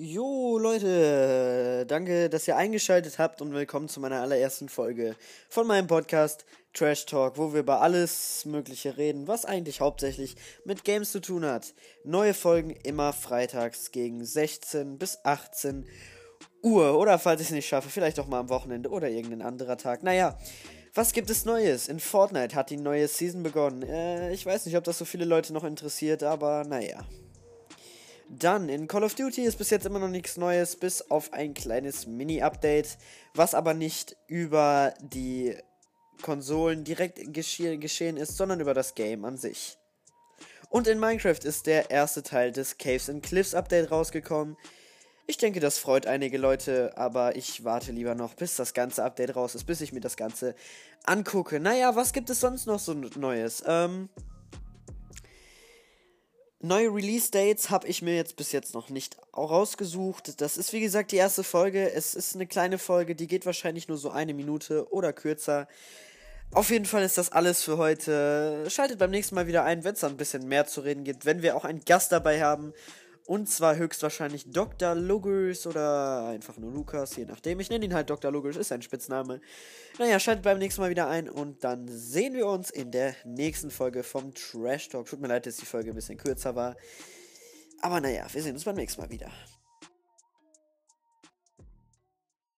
Jo, Leute, danke, dass ihr eingeschaltet habt und willkommen zu meiner allerersten Folge von meinem Podcast Trash Talk, wo wir über alles Mögliche reden, was eigentlich hauptsächlich mit Games zu tun hat. Neue Folgen immer freitags gegen 16 bis 18 Uhr oder falls ich es nicht schaffe, vielleicht auch mal am Wochenende oder irgendein anderer Tag. Naja, was gibt es Neues? In Fortnite hat die neue Season begonnen. Äh, ich weiß nicht, ob das so viele Leute noch interessiert, aber naja. Dann, in Call of Duty ist bis jetzt immer noch nichts Neues, bis auf ein kleines Mini-Update, was aber nicht über die Konsolen direkt gesche geschehen ist, sondern über das Game an sich. Und in Minecraft ist der erste Teil des Caves and Cliffs Update rausgekommen. Ich denke, das freut einige Leute, aber ich warte lieber noch, bis das ganze Update raus ist, bis ich mir das Ganze angucke. Naja, was gibt es sonst noch so Neues? Ähm, Neue Release-Dates habe ich mir jetzt bis jetzt noch nicht rausgesucht. Das ist wie gesagt die erste Folge. Es ist eine kleine Folge, die geht wahrscheinlich nur so eine Minute oder kürzer. Auf jeden Fall ist das alles für heute. Schaltet beim nächsten Mal wieder ein, wenn es ein bisschen mehr zu reden gibt, wenn wir auch einen Gast dabei haben. Und zwar höchstwahrscheinlich Dr. Lugers oder einfach nur Lukas, je nachdem. Ich nenne ihn halt Dr. Lugers, ist sein Spitzname. Naja, schaltet beim nächsten Mal wieder ein und dann sehen wir uns in der nächsten Folge vom Trash Talk. Tut mir leid, dass die Folge ein bisschen kürzer war. Aber naja, wir sehen uns beim nächsten Mal wieder.